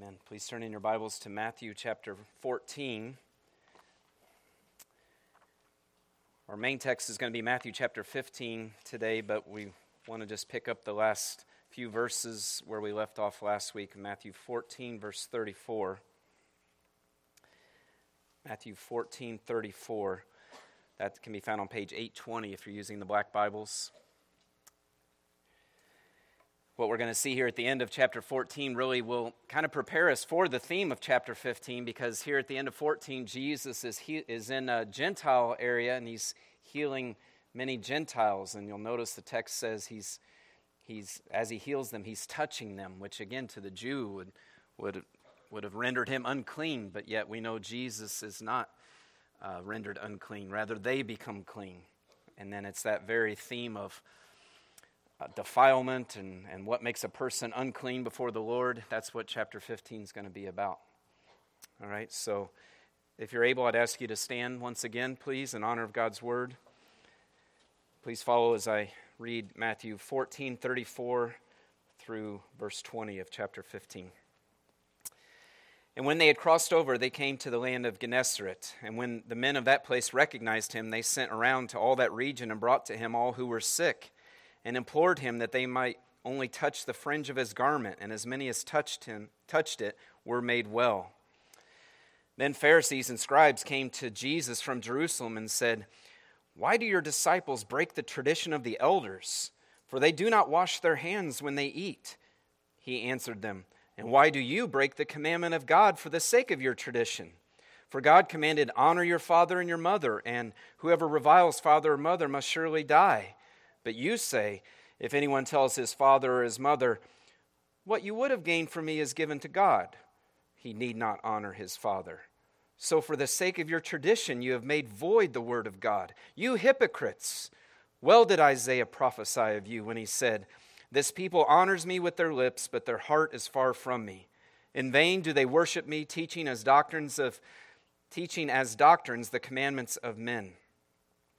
Amen. Please turn in your Bibles to Matthew chapter 14. Our main text is going to be Matthew chapter 15 today, but we want to just pick up the last few verses where we left off last week Matthew 14, verse 34. Matthew 14, 34. That can be found on page 820 if you're using the black Bibles. What we're going to see here at the end of chapter 14 really will kind of prepare us for the theme of chapter 15 because here at the end of 14, Jesus is, he, is in a Gentile area and he's healing many Gentiles. And you'll notice the text says he's, he's as he heals them, he's touching them, which again to the Jew would, would, would have rendered him unclean, but yet we know Jesus is not uh, rendered unclean. Rather, they become clean. And then it's that very theme of uh, defilement and, and what makes a person unclean before the Lord. That's what chapter 15 is going to be about. All right, so if you're able, I'd ask you to stand once again, please, in honor of God's word. Please follow as I read Matthew 14 34 through verse 20 of chapter 15. And when they had crossed over, they came to the land of Gennesaret. And when the men of that place recognized him, they sent around to all that region and brought to him all who were sick, and implored him that they might only touch the fringe of his garment. And as many as touched him, touched it, were made well. Then Pharisees and scribes came to Jesus from Jerusalem and said, Why do your disciples break the tradition of the elders? For they do not wash their hands when they eat. He answered them, and why do you break the commandment of God for the sake of your tradition? For God commanded, Honor your father and your mother, and whoever reviles father or mother must surely die. But you say, If anyone tells his father or his mother, What you would have gained from me is given to God, he need not honor his father. So, for the sake of your tradition, you have made void the word of God. You hypocrites! Well did Isaiah prophesy of you when he said, this people honors me with their lips, but their heart is far from me. In vain do they worship me, teaching as doctrines of teaching as doctrines the commandments of men.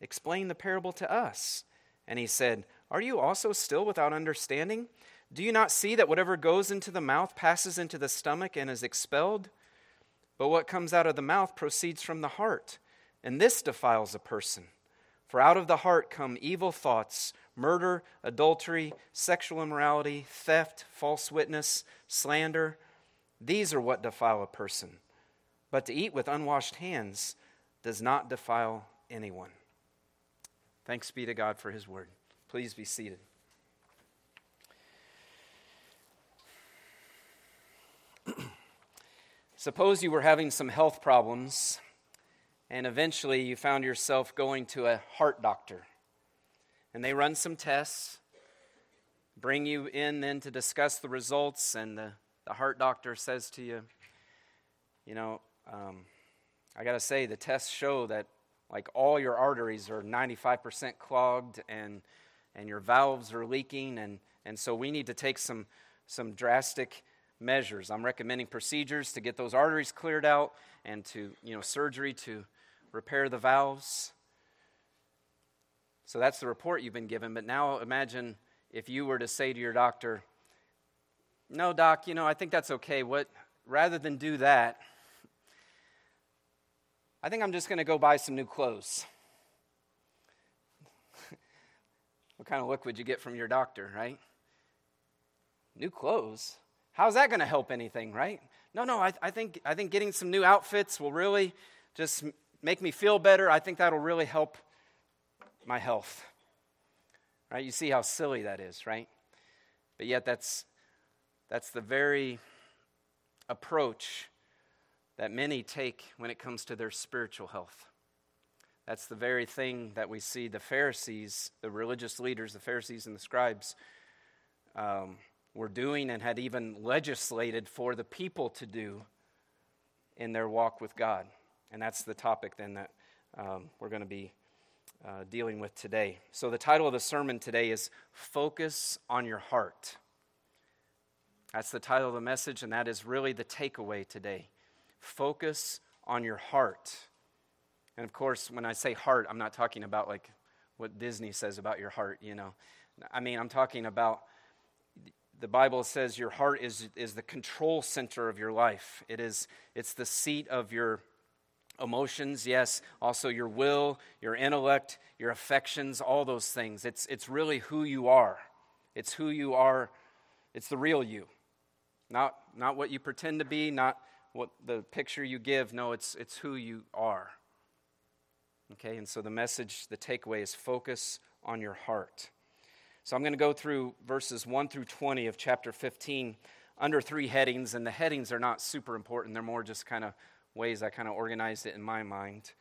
Explain the parable to us. And he said, Are you also still without understanding? Do you not see that whatever goes into the mouth passes into the stomach and is expelled? But what comes out of the mouth proceeds from the heart, and this defiles a person. For out of the heart come evil thoughts murder, adultery, sexual immorality, theft, false witness, slander. These are what defile a person. But to eat with unwashed hands does not defile anyone. Thanks be to God for his word. Please be seated. Suppose you were having some health problems and eventually you found yourself going to a heart doctor and they run some tests, bring you in then to discuss the results, and the, the heart doctor says to you, you know, um, I got to say, the tests show that like all your arteries are 95% clogged and, and your valves are leaking, and, and so we need to take some, some drastic measures. I'm recommending procedures to get those arteries cleared out and to, you know, surgery to repair the valves. So that's the report you've been given. But now imagine if you were to say to your doctor, No, doc, you know, I think that's okay. What, rather than do that, I think I'm just going to go buy some new clothes. what kind of look would you get from your doctor, right? New clothes? How's that going to help anything, right? No, no, I, I, think, I think getting some new outfits will really just make me feel better. I think that'll really help my health. Right? You see how silly that is, right? But yet that's that's the very approach that many take when it comes to their spiritual health. That's the very thing that we see the Pharisees, the religious leaders, the Pharisees and the scribes, um, were doing and had even legislated for the people to do in their walk with God. And that's the topic then that um, we're going to be uh, dealing with today. So, the title of the sermon today is Focus on Your Heart. That's the title of the message, and that is really the takeaway today. Focus on your heart. And of course, when I say heart, I'm not talking about like what Disney says about your heart, you know. I mean, I'm talking about the Bible says your heart is, is the control center of your life. It is, it's the seat of your emotions, yes, also your will, your intellect, your affections, all those things. It's, it's really who you are. It's who you are. It's the real you. Not, not what you pretend to be, not what the picture you give. No, it's, it's who you are. Okay, and so the message, the takeaway is focus on your heart. So I'm going to go through verses 1 through 20 of chapter 15 under three headings, and the headings are not super important. They're more just kind of ways I kind of organized it in my mind.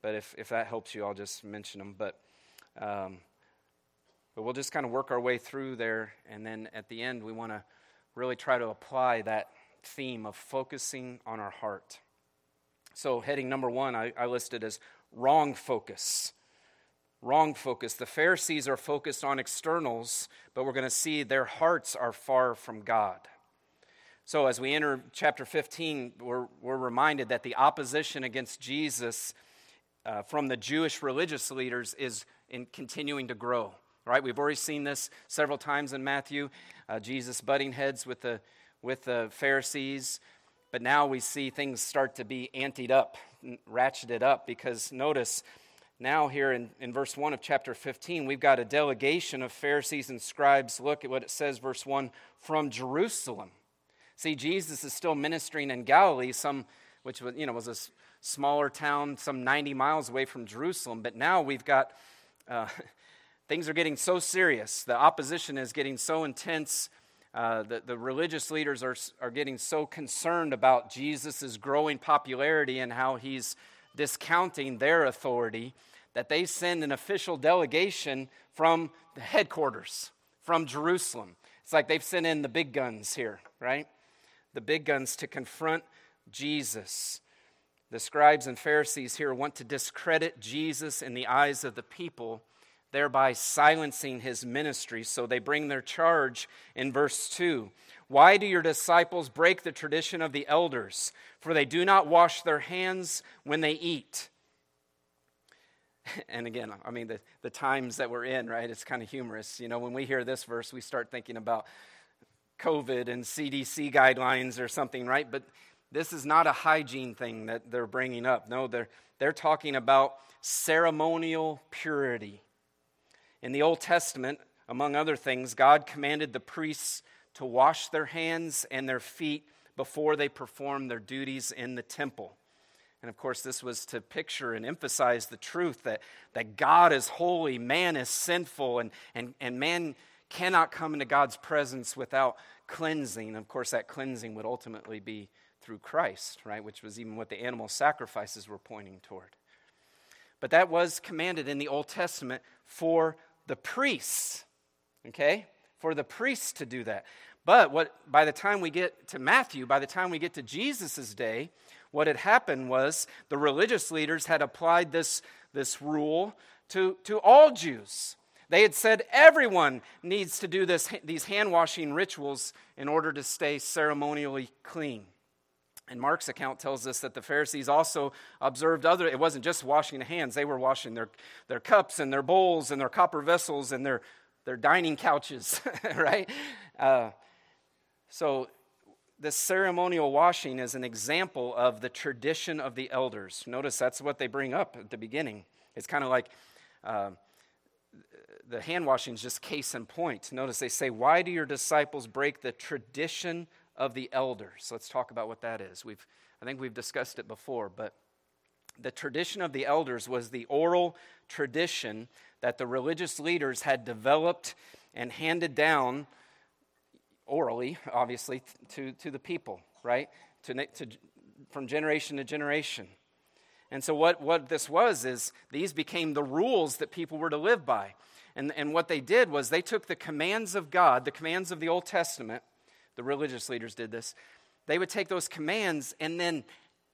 But if, if that helps you, I'll just mention them. But, um, but we'll just kind of work our way through there, and then at the end, we want to really try to apply that theme of focusing on our heart. So, heading number one, I, I listed as wrong focus. Wrong focus. The Pharisees are focused on externals, but we're going to see their hearts are far from God. So, as we enter chapter 15, we're, we're reminded that the opposition against Jesus uh, from the Jewish religious leaders is in continuing to grow. Right? We've already seen this several times in Matthew. Uh, Jesus butting heads with the, with the Pharisees. But now we see things start to be anteed up, ratcheted up, because notice now here in, in verse 1 of chapter 15, we've got a delegation of Pharisees and scribes. Look at what it says, verse 1 from Jerusalem. See, Jesus is still ministering in Galilee, some which was, you know, was a smaller town, some 90 miles away from Jerusalem. But now we've got uh, things are getting so serious. The opposition is getting so intense. Uh, the, the religious leaders are, are getting so concerned about Jesus' growing popularity and how he's discounting their authority that they send an official delegation from the headquarters, from Jerusalem. It's like they've sent in the big guns here, right? The big guns to confront Jesus. The scribes and Pharisees here want to discredit Jesus in the eyes of the people thereby silencing his ministry. So they bring their charge in verse 2. Why do your disciples break the tradition of the elders? For they do not wash their hands when they eat. And again, I mean, the, the times that we're in, right? It's kind of humorous. You know, when we hear this verse, we start thinking about COVID and CDC guidelines or something, right? But this is not a hygiene thing that they're bringing up. No, they're, they're talking about ceremonial purity. In the Old Testament, among other things, God commanded the priests to wash their hands and their feet before they performed their duties in the temple. And of course, this was to picture and emphasize the truth that, that God is holy, man is sinful, and, and, and man cannot come into God's presence without cleansing. Of course, that cleansing would ultimately be through Christ, right? Which was even what the animal sacrifices were pointing toward. But that was commanded in the Old Testament for the priests, okay? For the priests to do that. But what by the time we get to Matthew, by the time we get to Jesus' day, what had happened was the religious leaders had applied this, this rule to, to all Jews. They had said everyone needs to do this, these hand washing rituals in order to stay ceremonially clean. And Mark's account tells us that the Pharisees also observed other, it wasn't just washing the hands, they were washing their, their cups and their bowls and their copper vessels and their, their dining couches, right? Uh, so, this ceremonial washing is an example of the tradition of the elders. Notice that's what they bring up at the beginning. It's kind of like uh, the hand washing is just case in point. Notice they say, Why do your disciples break the tradition of the elders. Let's talk about what that is. We've, I think we've discussed it before, but the tradition of the elders was the oral tradition that the religious leaders had developed and handed down orally, obviously, to, to the people, right? To, to, from generation to generation. And so, what, what this was is these became the rules that people were to live by. And, and what they did was they took the commands of God, the commands of the Old Testament, the religious leaders did this. They would take those commands and then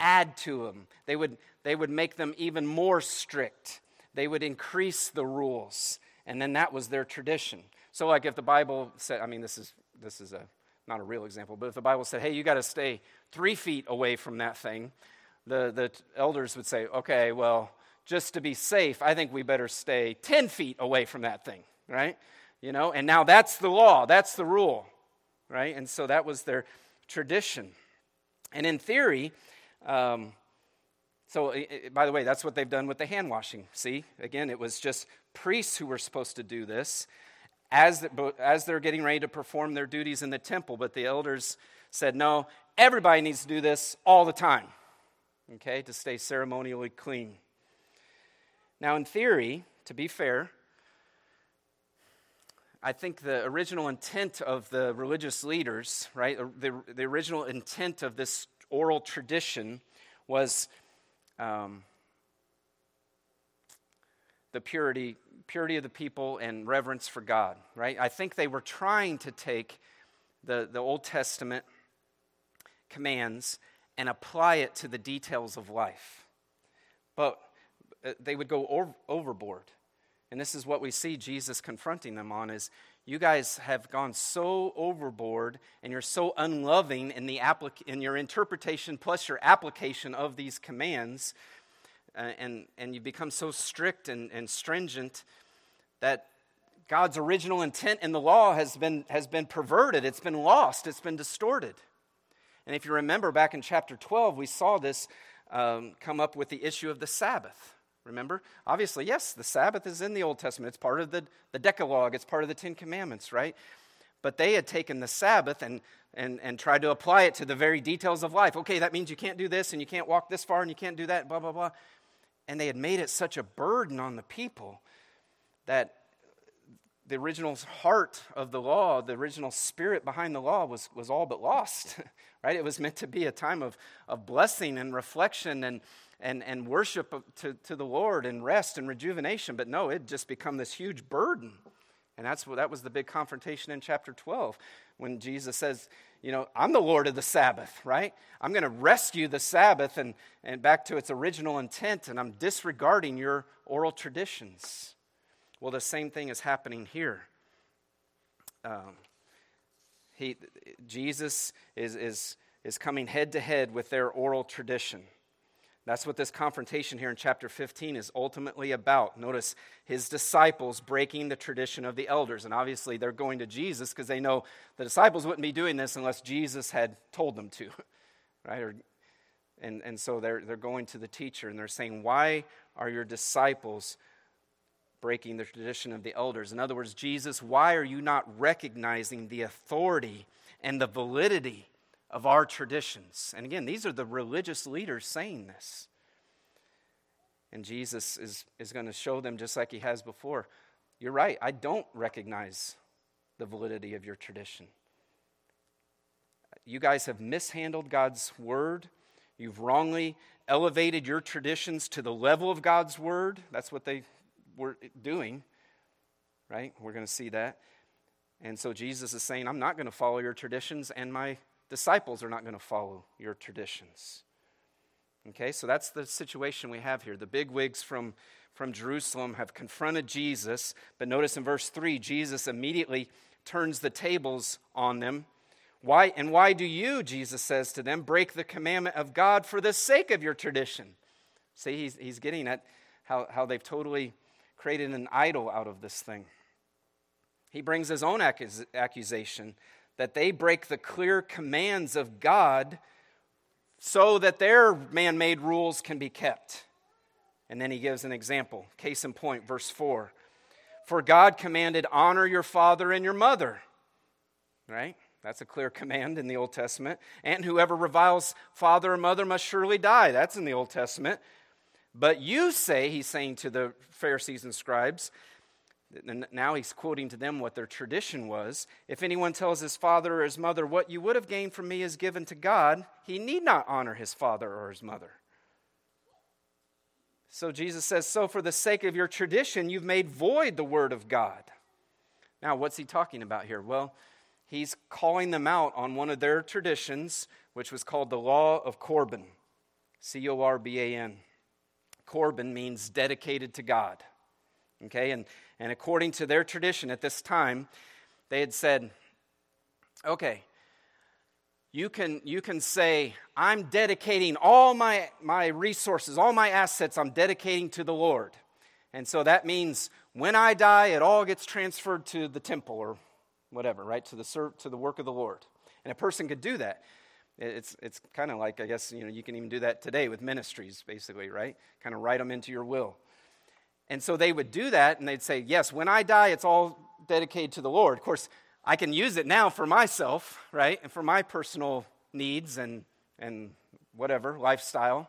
add to them. They would, they would make them even more strict. They would increase the rules. And then that was their tradition. So, like if the Bible said, I mean, this is, this is a, not a real example, but if the Bible said, hey, you got to stay three feet away from that thing, the, the elders would say, okay, well, just to be safe, I think we better stay 10 feet away from that thing, right? You know, and now that's the law, that's the rule, right? And so that was their tradition. And in theory, um, so by the way, that's what they've done with the hand washing. See, again, it was just priests who were supposed to do this as, the, as they're getting ready to perform their duties in the temple, but the elders said, no, everybody needs to do this all the time, okay, to stay ceremonially clean. Now, in theory, to be fair, I think the original intent of the religious leaders, right, the, the original intent of this oral tradition was um, the purity, purity of the people and reverence for God, right? I think they were trying to take the, the Old Testament commands and apply it to the details of life. But uh, they would go over, overboard. And this is what we see Jesus confronting them on is you guys have gone so overboard and you're so unloving in, the applic- in your interpretation plus your application of these commands uh, and, and you become so strict and, and stringent that God's original intent in the law has been, has been perverted, it's been lost, it's been distorted. And if you remember back in chapter 12, we saw this um, come up with the issue of the Sabbath. Remember? Obviously, yes, the Sabbath is in the Old Testament. It's part of the, the Decalogue, it's part of the Ten Commandments, right? But they had taken the Sabbath and, and, and tried to apply it to the very details of life. Okay, that means you can't do this and you can't walk this far and you can't do that, blah, blah, blah. And they had made it such a burden on the people that the original heart of the law, the original spirit behind the law, was, was all but lost, right? It was meant to be a time of, of blessing and reflection and, and, and worship to, to the Lord and rest and rejuvenation. But no, it just become this huge burden. And that's what that was the big confrontation in chapter 12 when Jesus says, you know, I'm the Lord of the Sabbath, right? I'm going to rescue the Sabbath and, and back to its original intent, and I'm disregarding your oral traditions. Well, the same thing is happening here. Um, he, Jesus is, is, is coming head to head with their oral tradition. That's what this confrontation here in chapter 15 is ultimately about. Notice his disciples breaking the tradition of the elders. And obviously, they're going to Jesus because they know the disciples wouldn't be doing this unless Jesus had told them to. Right? Or, and, and so they're, they're going to the teacher and they're saying, Why are your disciples breaking the tradition of the elders? In other words, Jesus, why are you not recognizing the authority and the validity of our traditions. And again, these are the religious leaders saying this. And Jesus is, is going to show them, just like he has before, you're right, I don't recognize the validity of your tradition. You guys have mishandled God's word. You've wrongly elevated your traditions to the level of God's word. That's what they were doing, right? We're going to see that. And so Jesus is saying, I'm not going to follow your traditions, and my disciples are not going to follow your traditions. Okay, so that's the situation we have here. The big wigs from, from Jerusalem have confronted Jesus, but notice in verse 3, Jesus immediately turns the tables on them. Why, and why do you, Jesus says to them, break the commandment of God for the sake of your tradition? See, he's, he's getting at how, how they've totally created an idol out of this thing. He brings his own accus- accusation that they break the clear commands of God so that their man made rules can be kept. And then he gives an example. Case in point, verse 4. For God commanded, honor your father and your mother. Right? That's a clear command in the Old Testament. And whoever reviles father or mother must surely die. That's in the Old Testament. But you say, he's saying to the Pharisees and scribes, and now he's quoting to them what their tradition was. If anyone tells his father or his mother, What you would have gained from me is given to God, he need not honor his father or his mother. So Jesus says, So for the sake of your tradition, you've made void the word of God. Now, what's he talking about here? Well, he's calling them out on one of their traditions, which was called the law of Corban. C O R B A N. Corban means dedicated to God. Okay, and, and according to their tradition at this time, they had said, okay, you can, you can say, I'm dedicating all my, my resources, all my assets, I'm dedicating to the Lord. And so that means when I die, it all gets transferred to the temple or whatever, right? To the, serve, to the work of the Lord. And a person could do that. It's, it's kind of like, I guess, you know, you can even do that today with ministries, basically, right? Kind of write them into your will. And so they would do that, and they'd say, Yes, when I die, it's all dedicated to the Lord. Of course, I can use it now for myself, right? And for my personal needs and, and whatever, lifestyle.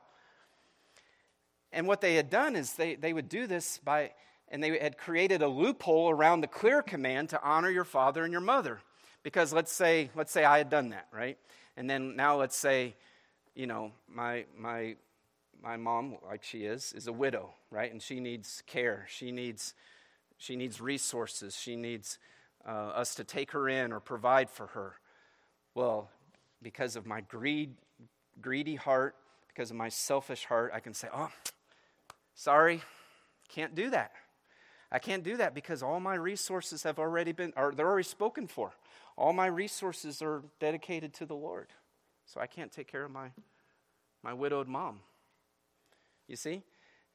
And what they had done is they, they would do this by, and they had created a loophole around the clear command to honor your father and your mother. Because let's say, let's say I had done that, right? And then now let's say, you know, my, my, my mom, like she is, is a widow, right? And she needs care. She needs, she needs resources. She needs uh, us to take her in or provide for her. Well, because of my greed, greedy heart, because of my selfish heart, I can say, oh, sorry, can't do that. I can't do that because all my resources have already been, or they're already spoken for. All my resources are dedicated to the Lord. So I can't take care of my, my widowed mom. You see?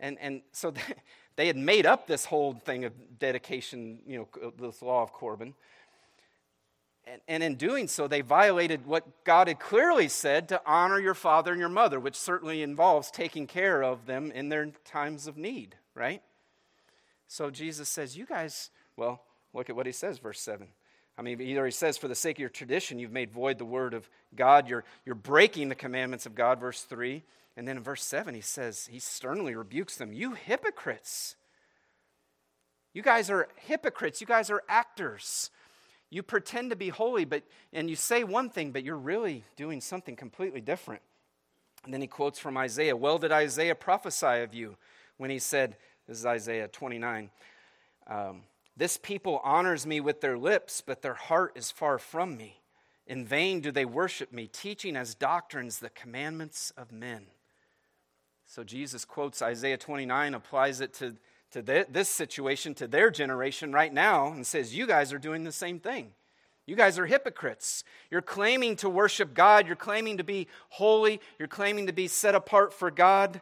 And, and so they, had made up this whole thing of dedication, you know, this law of Corban. And, and in doing so, they violated what God had clearly said to honor your father and your mother, which certainly involves taking care of them in their times of need, right? So Jesus says, You guys, well, look at what he says, verse 7. I mean, either he says, for the sake of your tradition, you've made void the word of God. You're, you're breaking the commandments of God, verse 3. And then in verse 7, he says, he sternly rebukes them, You hypocrites. You guys are hypocrites. You guys are actors. You pretend to be holy, but and you say one thing, but you're really doing something completely different. And then he quotes from Isaiah. Well, did Isaiah prophesy of you when he said, This is Isaiah 29. Um, this people honors me with their lips, but their heart is far from me. In vain do they worship me, teaching as doctrines the commandments of men. So Jesus quotes Isaiah 29, applies it to, to this situation, to their generation right now, and says, You guys are doing the same thing. You guys are hypocrites. You're claiming to worship God, you're claiming to be holy, you're claiming to be set apart for God,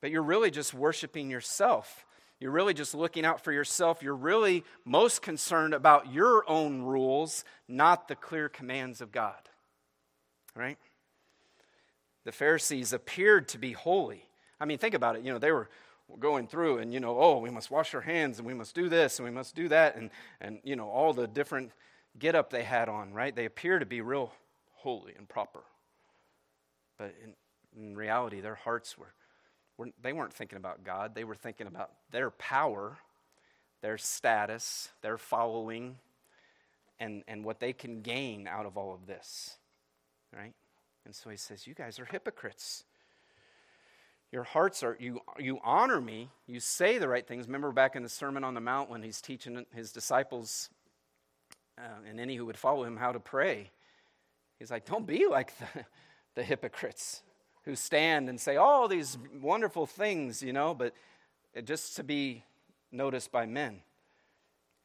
but you're really just worshiping yourself. You're really just looking out for yourself. You're really most concerned about your own rules, not the clear commands of God. Right? The Pharisees appeared to be holy. I mean, think about it. You know, they were going through and, you know, oh, we must wash our hands and we must do this and we must do that and, and you know, all the different get up they had on, right? They appear to be real holy and proper. But in, in reality, their hearts were they weren't thinking about God. They were thinking about their power, their status, their following, and, and what they can gain out of all of this. Right? And so he says, You guys are hypocrites. Your hearts are, you, you honor me, you say the right things. Remember back in the Sermon on the Mount when he's teaching his disciples uh, and any who would follow him how to pray. He's like, Don't be like the, the hypocrites who stand and say all these wonderful things, you know, but just to be noticed by men.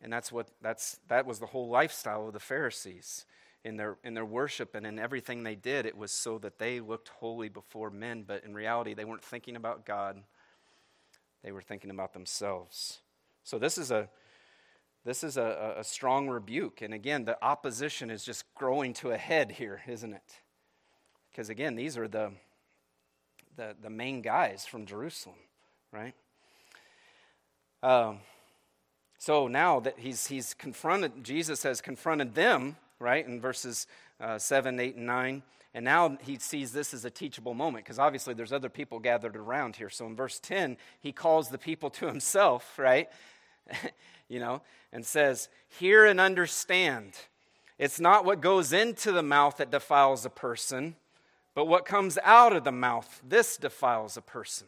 And that's what that's that was the whole lifestyle of the Pharisees in their in their worship and in everything they did. It was so that they looked holy before men, but in reality they weren't thinking about God. They were thinking about themselves. So this is a this is a, a strong rebuke. And again, the opposition is just growing to a head here, isn't it? Because again, these are the the, the main guys from Jerusalem, right? Um, so now that he's, he's confronted, Jesus has confronted them, right, in verses uh, 7, 8, and 9. And now he sees this as a teachable moment because obviously there's other people gathered around here. So in verse 10, he calls the people to himself, right? you know, and says, Hear and understand. It's not what goes into the mouth that defiles a person, but what comes out of the mouth, this defiles a person.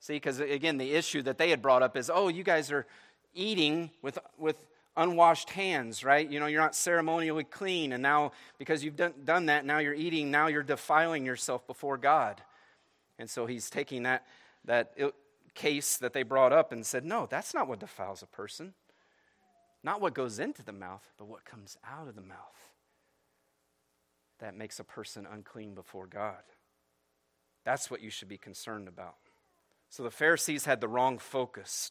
See, because again, the issue that they had brought up is oh, you guys are eating with, with unwashed hands, right? You know, you're not ceremonially clean. And now, because you've done, done that, now you're eating, now you're defiling yourself before God. And so he's taking that, that case that they brought up and said, no, that's not what defiles a person. Not what goes into the mouth, but what comes out of the mouth. That makes a person unclean before God. That's what you should be concerned about. So the Pharisees had the wrong focus.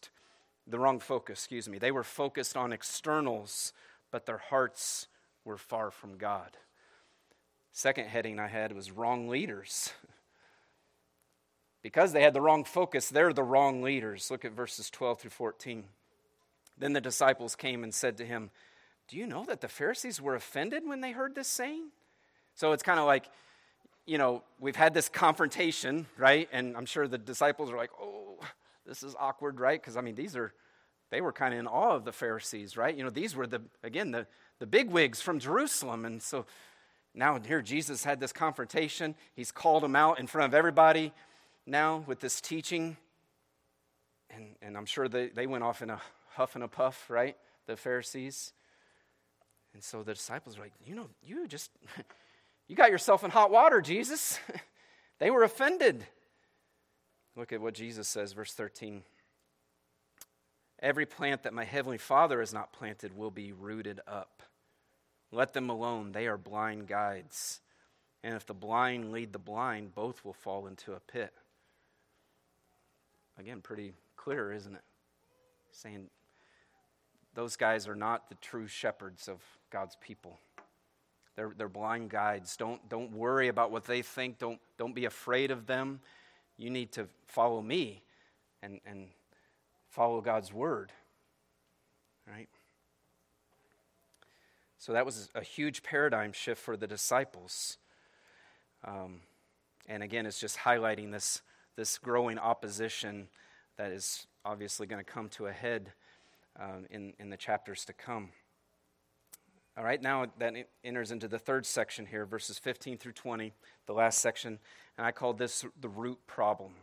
The wrong focus, excuse me. They were focused on externals, but their hearts were far from God. Second heading I had was wrong leaders. because they had the wrong focus, they're the wrong leaders. Look at verses 12 through 14. Then the disciples came and said to him, Do you know that the Pharisees were offended when they heard this saying? So it's kind of like, you know, we've had this confrontation, right? And I'm sure the disciples are like, oh, this is awkward, right? Because, I mean, these are, they were kind of in awe of the Pharisees, right? You know, these were the, again, the, the big wigs from Jerusalem. And so now here Jesus had this confrontation. He's called them out in front of everybody now with this teaching. And, and I'm sure they, they went off in a huff and a puff, right? The Pharisees. And so the disciples are like, you know, you just, You got yourself in hot water, Jesus. they were offended. Look at what Jesus says, verse 13. Every plant that my heavenly Father has not planted will be rooted up. Let them alone. They are blind guides. And if the blind lead the blind, both will fall into a pit. Again, pretty clear, isn't it? Saying those guys are not the true shepherds of God's people. They're, they're blind guides. Don't, don't worry about what they think. Don't, don't be afraid of them. You need to follow me and, and follow God's word. Right? So that was a huge paradigm shift for the disciples. Um, and again, it's just highlighting this, this growing opposition that is obviously going to come to a head uh, in, in the chapters to come. All right, now that enters into the third section here, verses 15 through 20, the last section, and I call this the root problem.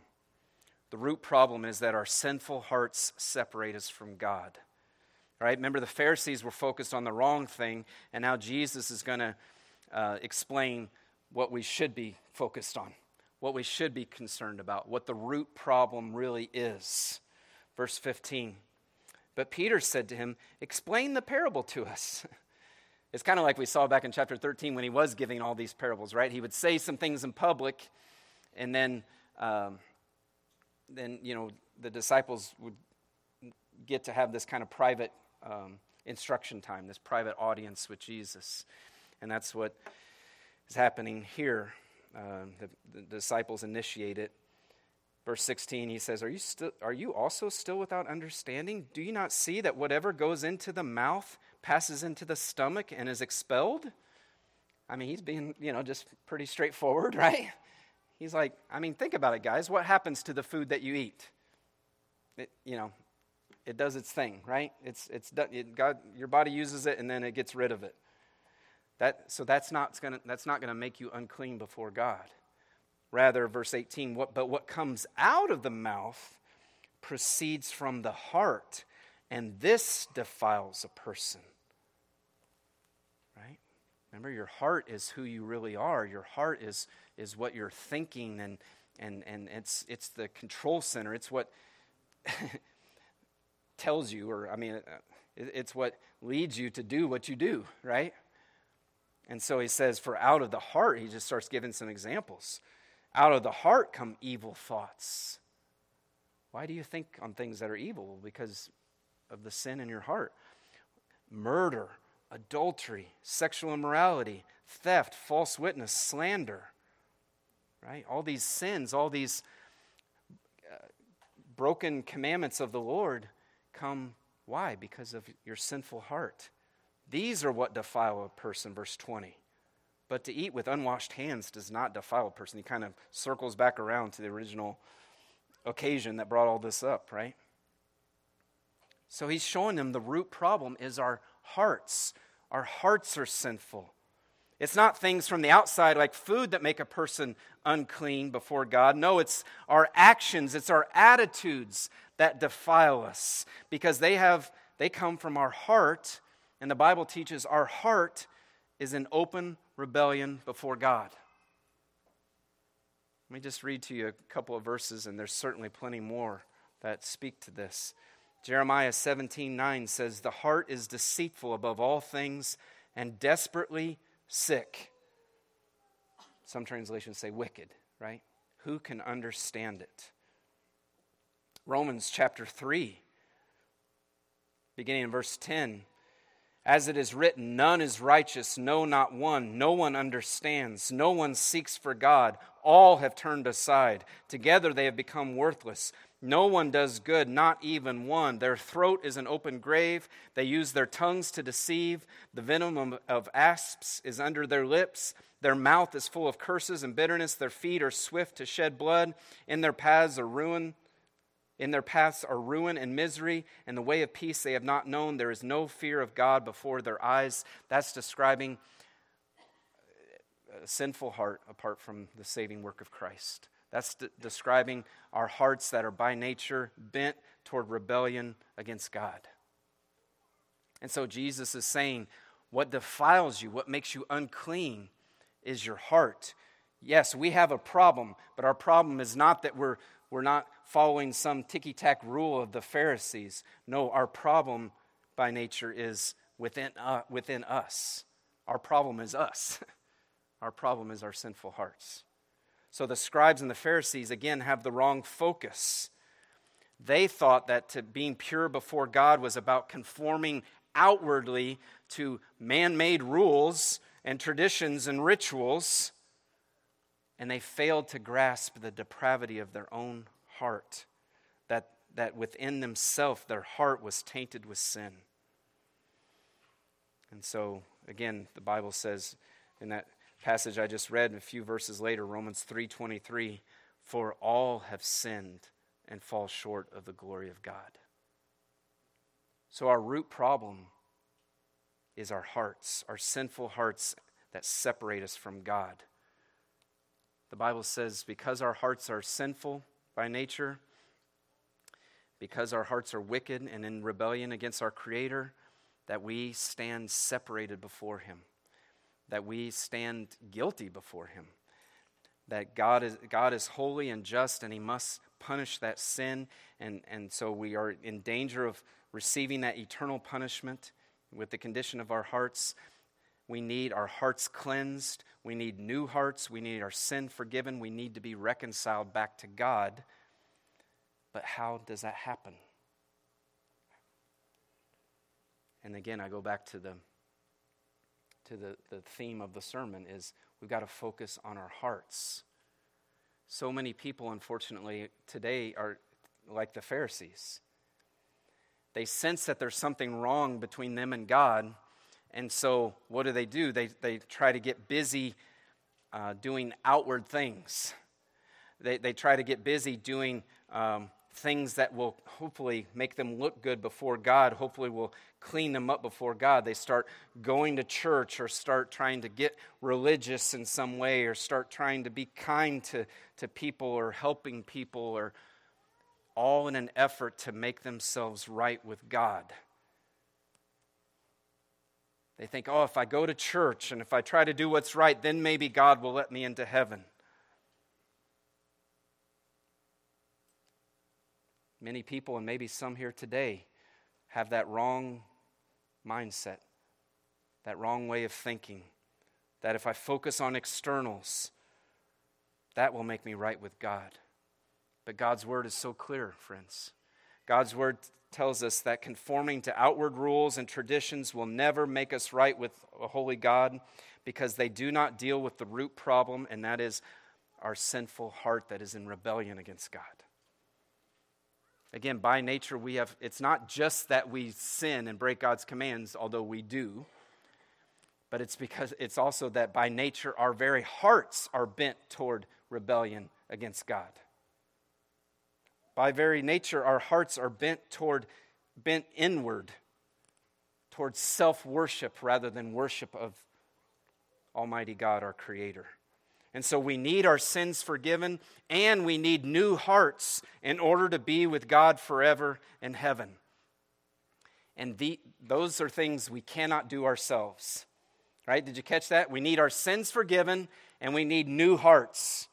The root problem is that our sinful hearts separate us from God. All right, remember the Pharisees were focused on the wrong thing, and now Jesus is going to uh, explain what we should be focused on, what we should be concerned about, what the root problem really is. Verse 15. But Peter said to him, Explain the parable to us. It's kind of like we saw back in chapter 13 when he was giving all these parables, right? He would say some things in public, and then, um, then you know, the disciples would get to have this kind of private um, instruction time, this private audience with Jesus. And that's what is happening here. Uh, the, the, disciples initiate it. Verse 16, he says, are you, still, are you also still without understanding? Do you not see that whatever goes into the mouth passes into the stomach and is expelled. I mean, he's being, you know, just pretty straightforward, right? He's like, I mean, think about it, guys. What happens to the food that you eat? It, you know, it does its thing, right? It's, it's, it, God, your body uses it and then it gets rid of it. That, so that's not gonna, that's not going to make you unclean before God. Rather, verse 18, what, but what comes out of the mouth proceeds from the heart, and this defiles a person. Remember, your heart is who you really are. Your heart is, is what you're thinking, and, and, and it's, it's the control center. It's what tells you, or I mean, uh, it's what leads you to do what you do, right? And so he says, for out of the heart, he just starts giving some examples. Out of the heart come evil thoughts. Why do you think on things that are evil? Because of the sin in your heart. Murder, adultery, sexual immorality, theft, false witness, slander. Right? All these sins, all these uh, broken commandments of the Lord come why? Because of your sinful heart. These are what defile a person, verse 20. But to eat with unwashed hands does not defile a person. He kind of circles back around to the original occasion that brought all this up, right? So he's showing them the root problem is our hearts. Our hearts are sinful. It's not things from the outside like food that make a person unclean before God. No, it's our actions, it's our attitudes that defile us because they have they come from our heart and the Bible teaches our heart is in open rebellion before God. Let me just read to you a couple of verses and there's certainly plenty more that speak to this. Jeremiah 17 9 says, The heart is deceitful above all things and desperately sick. Some translations say wicked, right? Who can understand it? Romans chapter 3, beginning in verse 10. As it is written, none is righteous, no, not one. No one understands. No one seeks for God. All have turned aside. Together they have become worthless. No one does good, not even one. Their throat is an open grave. They use their tongues to deceive. The venom of asps is under their lips. Their mouth is full of curses and bitterness. Their feet are swift to shed blood. In their paths are ruin. In their paths are ruin and misery, and the way of peace they have not known. There is no fear of God before their eyes. That's describing a sinful heart apart from the saving work of Christ. That's de- describing our hearts that are by nature bent toward rebellion against God. And so Jesus is saying, what defiles you, what makes you unclean, is your heart. Yes, we have a problem, but our problem is not that we're, we're not following some ticky tack rule of the Pharisees. No, our problem by nature is within, uh, within us. Our problem is us. our problem is our sinful hearts. So the scribes and the Pharisees, again, have the wrong focus. They thought that to being pure before God was about conforming outwardly to man made rules and traditions and rituals, and they failed to grasp the depravity of their own heart, that, that within themselves their heart was tainted with sin. And so, again, the Bible says in that passage I just read, a few verses later, Romans 3:23, "For all have sinned and fall short of the glory of God." So our root problem is our hearts, our sinful hearts that separate us from God. The Bible says because our hearts are sinful by nature, because our hearts are wicked and in rebellion against our Creator, that we stand separated before Him that we stand guilty before him. That God is, God is holy and just and he must punish that sin. And, and so we are in danger of receiving that eternal punishment with the condition of our hearts. We need our hearts cleansed. We need new hearts. We need our sin forgiven. We need to be reconciled back to God. But how does that happen? And again, I go back to the to the, the theme of the sermon is we've got to focus on our hearts. So many people, unfortunately, today are like the Pharisees. They sense that there's something wrong between them and God. And so, what do they do? They, they try to get busy uh, doing outward things. They, they try to get busy doing um, things that will hopefully make them look good before God, hopefully will clean them up before God. They start going to church or start trying to get religious in some way or start trying to be kind to, to people or helping people or all in an effort to make themselves right with God. They think, oh, if I go to church and if I try to do what's right, then maybe God will let me into heaven. Many people, and maybe some here today, have that wrong mindset, that wrong way of thinking. That if I focus on externals, that will make me right with God. But God's word is so clear, friends. God's word tells us that conforming to outward rules and traditions will never make us right with a holy God because they do not deal with the root problem, and that is our sinful heart that is in rebellion against God. Again, by nature, we have, it's not just that we sin and break God's commands, although we do, but it's because it's also that by nature, our very hearts are bent toward rebellion against God. By very nature, our hearts are bent toward, bent inward, towards self worship rather than worship of Almighty God, our Creator. And so we need our sins forgiven and we need new hearts in order to be with God forever in heaven. And the, those are things we cannot do ourselves. Right? Did you catch that? We need our sins forgiven and we need new hearts.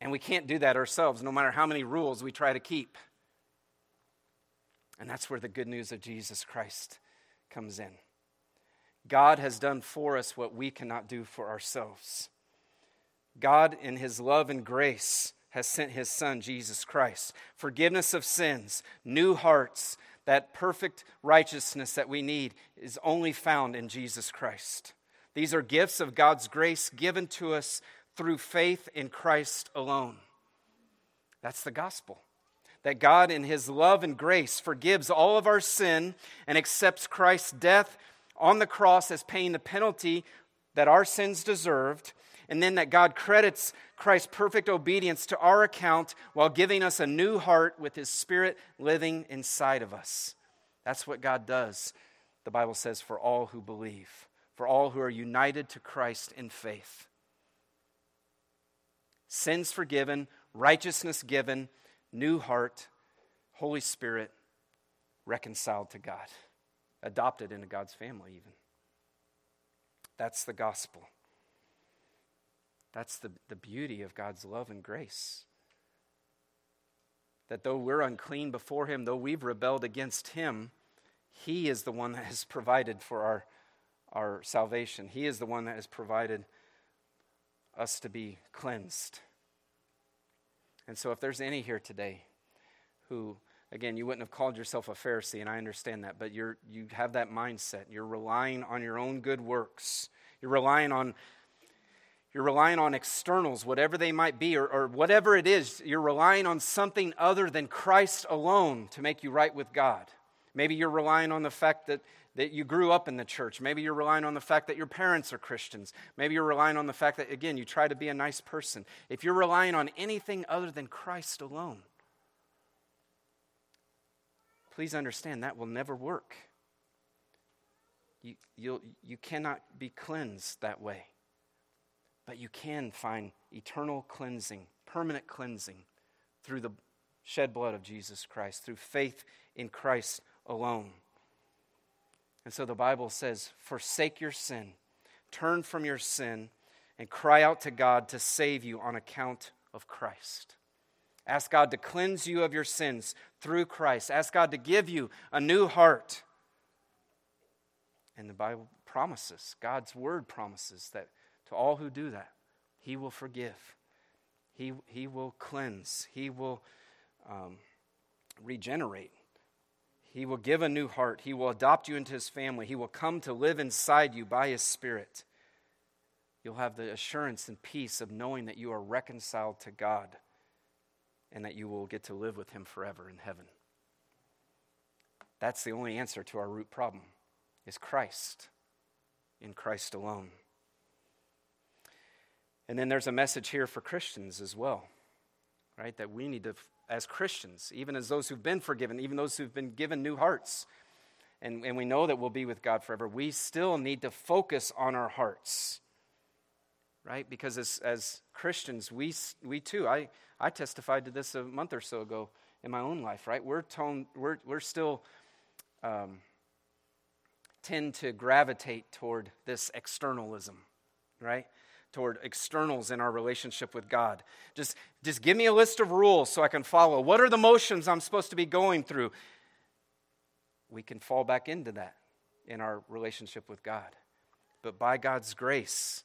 And we can't do that ourselves, no matter how many rules we try to keep. And that's where the good news of Jesus Christ comes in. God has done for us what we cannot do for ourselves. God, in His love and grace, has sent His Son, Jesus Christ. Forgiveness of sins, new hearts, that perfect righteousness that we need is only found in Jesus Christ. These are gifts of God's grace given to us through faith in Christ alone. That's the gospel. That God, in His love and grace, forgives all of our sin and accepts Christ's death on the cross as paying the penalty that our sins deserved, and then that God credits Christ's perfect obedience to our account while giving us a new heart with His Spirit living inside of us. That's what God does, the Bible says, for all who believe, for all who are united to Christ in faith. Sins forgiven, righteousness given, new heart, Holy Spirit reconciled to God adopted into God's family, even. That's the gospel. That's the, the beauty of God's love and grace. That though we're unclean before Him, though we've rebelled against Him, He is the one that has provided for our, our salvation. He is the one that has provided us to be cleansed. And so, if there's any here today who Again, you wouldn't have called yourself a Pharisee, and I understand that, but you're, you have that mindset. You're relying on your own good works. You're relying on you're relying on externals, whatever they might be, or, or whatever it is. You're relying on something other than Christ alone to make you right with God. Maybe you're relying on the fact that, that you grew up in the church. Maybe you're relying on the fact that your parents are Christians. Maybe you're relying on the fact that, again, you try to be a nice person. If you're relying on anything other than Christ alone, Please understand that will never work. You, you you cannot be cleansed that way. But you can find eternal cleansing, permanent cleansing through the shed blood of Jesus Christ, through faith in Christ alone. And so the Bible says, Forsake your sin, turn from your sin, and cry out to God to save you on account of Christ. Ask God to cleanse you of your sins through Christ. Ask God to give you a new heart. And the Bible promises, God's word promises that to all who do that, He will forgive, He, he will cleanse, He will um, regenerate. He will give a new heart. He will adopt you into His family. He will come to live inside you by His Spirit. You'll have the assurance and peace of knowing that you are reconciled to God and that you will get to live with him forever in heaven. That's the only answer to our root problem is Christ in Christ alone. And then there's a message here for Christians as well, right? That we need to, as Christians, even as those who've been forgiven, even those who've been given new hearts, and, and we know that we'll be with God forever, we still need to focus on our hearts right? Because as, as Christians, we, we too, I, I testified to this a month or so ago in my own life, right? We're, tone, we're, we're still um, tend to gravitate toward this externalism, right? Toward externals in our relationship with God. Just, just give me a list of rules so I can follow. What are the motions I'm supposed to be going through? We can fall back into that in our relationship with God. But by God's grace,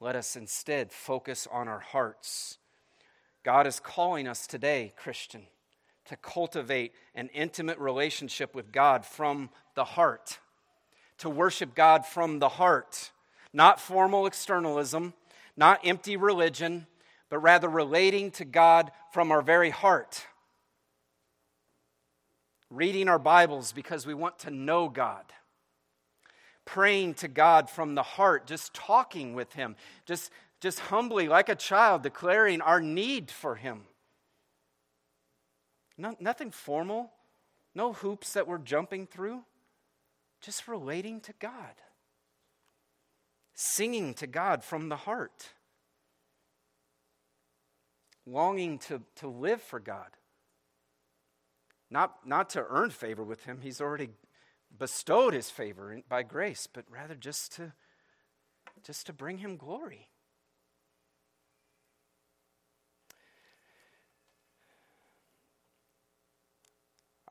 let us instead focus on our hearts. God is calling us today, Christian, to cultivate an intimate relationship with God from the heart, to worship God from the heart, not formal externalism, not empty religion, but rather relating to God from our very heart. Reading our Bibles because we want to know God praying to God from the heart, just talking with Him, just, just humbly, like a child, declaring our need for Him. No, nothing formal, no hoops that we're jumping through, just relating to God. singing to God from the heart, longing to, to live for God. Not, not to earn favor with Him, He's already bestowed His favor by grace, but rather just to, just to bring Him glory.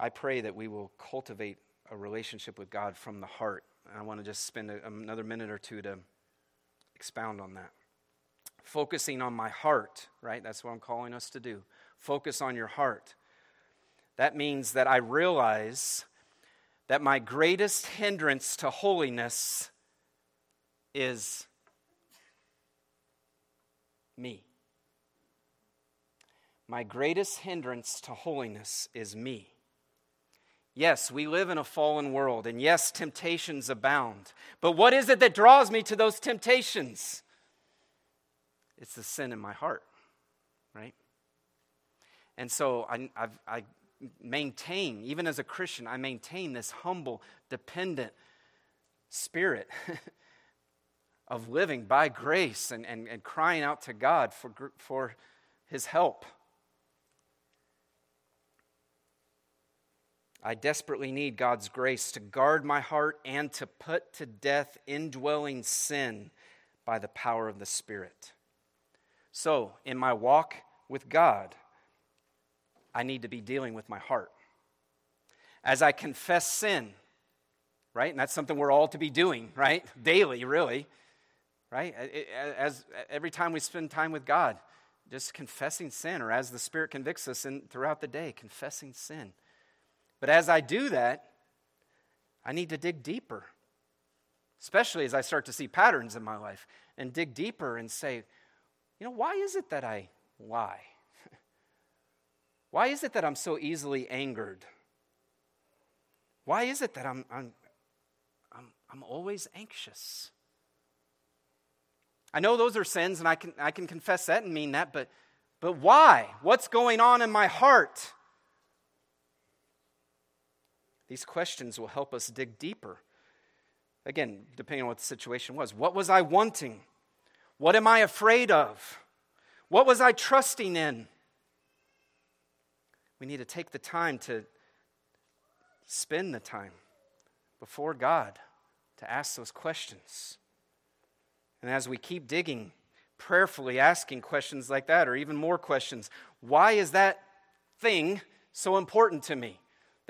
I pray that we will cultivate a relationship with God from the heart. And I want to just spend a, another minute or two to expound on that. Focusing on my heart, right? That's what I'm calling us to do. Focus on your heart. That means that I realize that my greatest hindrance to holiness is me. My greatest hindrance to holiness is me. Yes, we live in a fallen world, and yes, temptations abound. But what is it that draws me to those temptations? It's the sin in my heart, right? And so I, I've, I maintain, even as a Christian, I maintain this humble, dependent spirit of living by grace and, and, and crying out to God for, for his help. I desperately need God's grace to guard my heart and to put to death indwelling sin by the power of the Spirit. So, in my walk with God, I need to be dealing with my heart. As I confess sin, right? And that's something we're all to be doing, right? Daily, really, right? As every time we spend time with God, just confessing sin, or as the Spirit convicts us in, throughout the day, confessing sin. But as I do that, I need to dig deeper, especially as I start to see patterns in my life and dig deeper and say, you know, why is it that I lie? why is it that I'm so easily angered? Why is it that I'm, I'm, I'm, I'm always anxious? I know those are sins and I can, I can confess that and mean that, but, but why? What's going on in my heart? These questions will help us dig deeper. Again, depending on what the situation was. What was I wanting? What am I afraid of? What was I trusting in? We need to take the time to spend the time before God to ask those questions. And as we keep digging, prayerfully asking questions like that, or even more questions, why is that thing so important to me?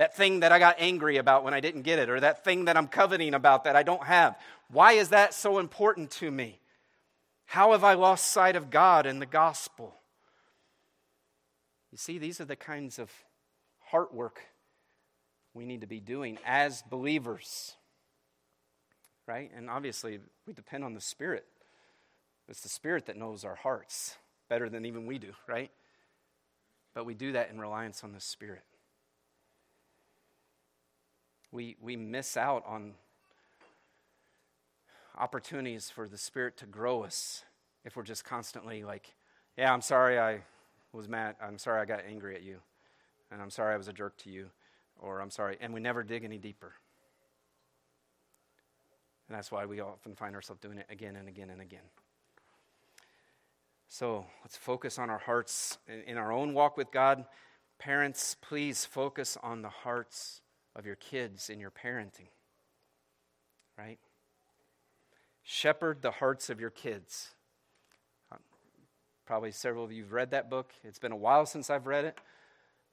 That thing that I got angry about when I didn't get it, or that thing that I'm coveting about that I don't have. Why is that so important to me? How have I lost sight of God and the gospel? You see, these are the kinds of heart work we need to be doing as believers. Right? And obviously, we depend on the Spirit. It's the Spirit that knows our hearts better than even we do, right? But we do that in reliance on the Spirit we, we miss out on opportunities for the Spirit to grow us if we're just constantly like, yeah, I'm sorry I was mad. I'm sorry I got angry at you. And I'm sorry I was a jerk to you. Or I'm sorry. And we never dig any deeper. And that's why we often find ourselves doing it again and again and again. So let's focus on our hearts in our own walk with God. Parents, please focus on the hearts of your kids in your parenting. Right? Shepherd the hearts of your kids. Uh, probably several of you have read that book. It's been a while since I've read it.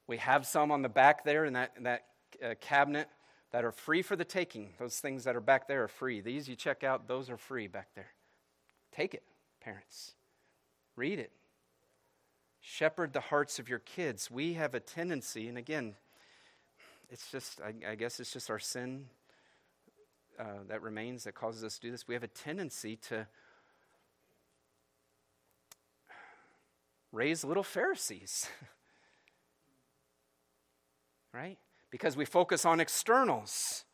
We have some on the back there in that, in that uh, cabinet that are free for the taking. Those things that are back there are free. These you check out, those are free back there. Take it, parents. Read it. Shepherd the hearts of your kids. We have a tendency, and again, it's just, I, I guess it's just our sin uh, that remains that causes us to do this. We have a tendency to raise little Pharisees, right? Because we focus on externals,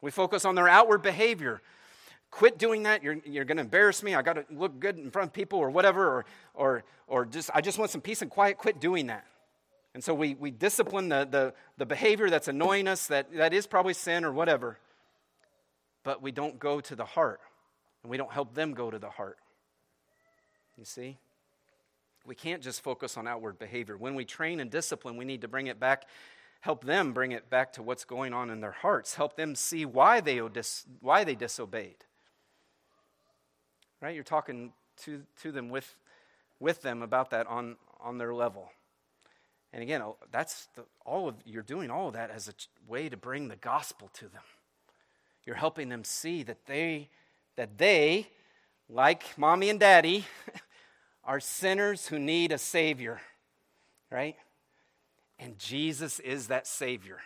we focus on their outward behavior. Quit doing that. You're, you're going to embarrass me. I got to look good in front of people or whatever, or, or, or just, I just want some peace and quiet. Quit doing that. And so we, we discipline the, the, the behavior that's annoying us, that, that is probably sin or whatever. But we don't go to the heart. and we don't help them go to the heart. You see? We can't just focus on outward behavior. When we train and discipline, we need to bring it back, help them bring it back to what's going on in their hearts, help them see why they, why they disobeyed. Right? You're talking to, to them with, with them about that on, on their level. And again, oh, that's the, all of you're doing all of that as a way to bring the gospel to them. You're helping them see that they that they, like mommy and daddy, are sinners who need a savior, right? And Jesus is that savior.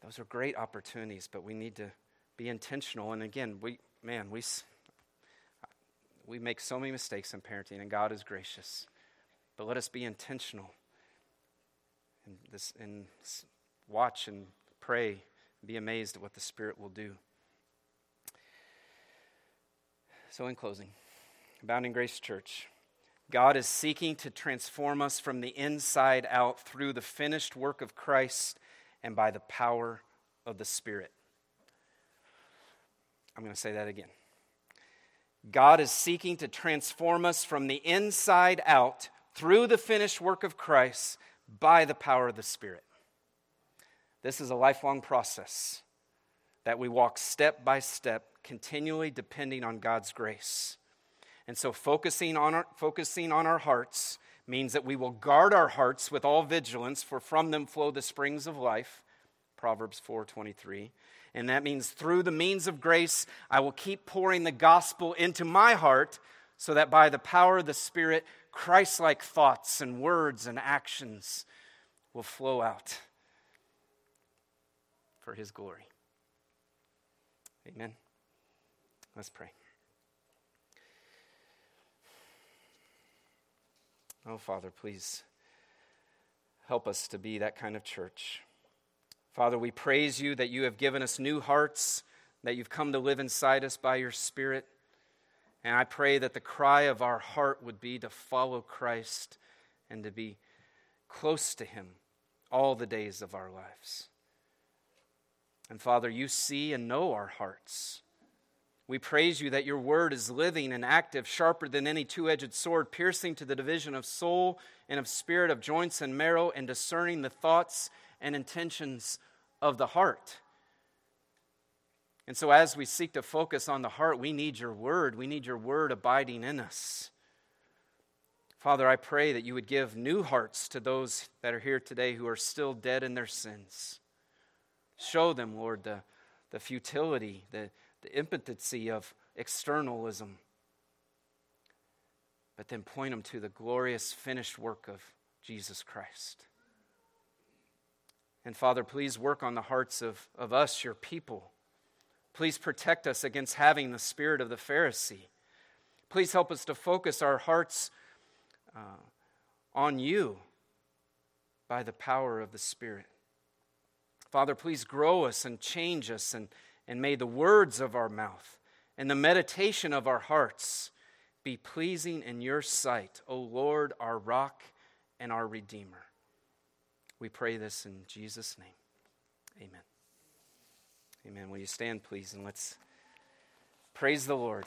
Those are great opportunities, but we need to be intentional. And again, we, man, we, we make so many mistakes in parenting, and God is gracious. But let us be intentional and, this, and watch and pray and be amazed at what the Spirit will do. So, in closing, Abounding Grace Church, God is seeking to transform us from the inside out through the finished work of Christ and by the power of the Spirit. I'm going to say that again. God is seeking to transform us from the inside out through the finished work of Christ by the power of the Spirit. This is a lifelong process that we walk step by step, continually depending on God's grace. And so, focusing on our, focusing on our hearts means that we will guard our hearts with all vigilance, for from them flow the springs of life. Proverbs 4:23. And that means through the means of grace, I will keep pouring the gospel into my heart so that by the power of the Spirit, Christ like thoughts and words and actions will flow out for his glory. Amen. Let's pray. Oh, Father, please help us to be that kind of church. Father, we praise you that you have given us new hearts, that you've come to live inside us by your Spirit. And I pray that the cry of our heart would be to follow Christ and to be close to him all the days of our lives. And Father, you see and know our hearts. We praise you that your word is living and active, sharper than any two edged sword, piercing to the division of soul and of spirit, of joints and marrow, and discerning the thoughts and intentions of the heart. And so, as we seek to focus on the heart, we need your word. We need your word abiding in us. Father, I pray that you would give new hearts to those that are here today who are still dead in their sins. Show them, Lord, the, the futility, the, the impotency of externalism. But then point them to the glorious finished work of Jesus Christ. And Father, please work on the hearts of, of us, your people. Please protect us against having the spirit of the Pharisee. Please help us to focus our hearts uh, on you by the power of the Spirit. Father, please grow us and change us, and, and may the words of our mouth and the meditation of our hearts be pleasing in your sight, O Lord, our rock and our Redeemer. We pray this in Jesus' name. Amen. Amen. Will you stand, please, and let's praise the Lord.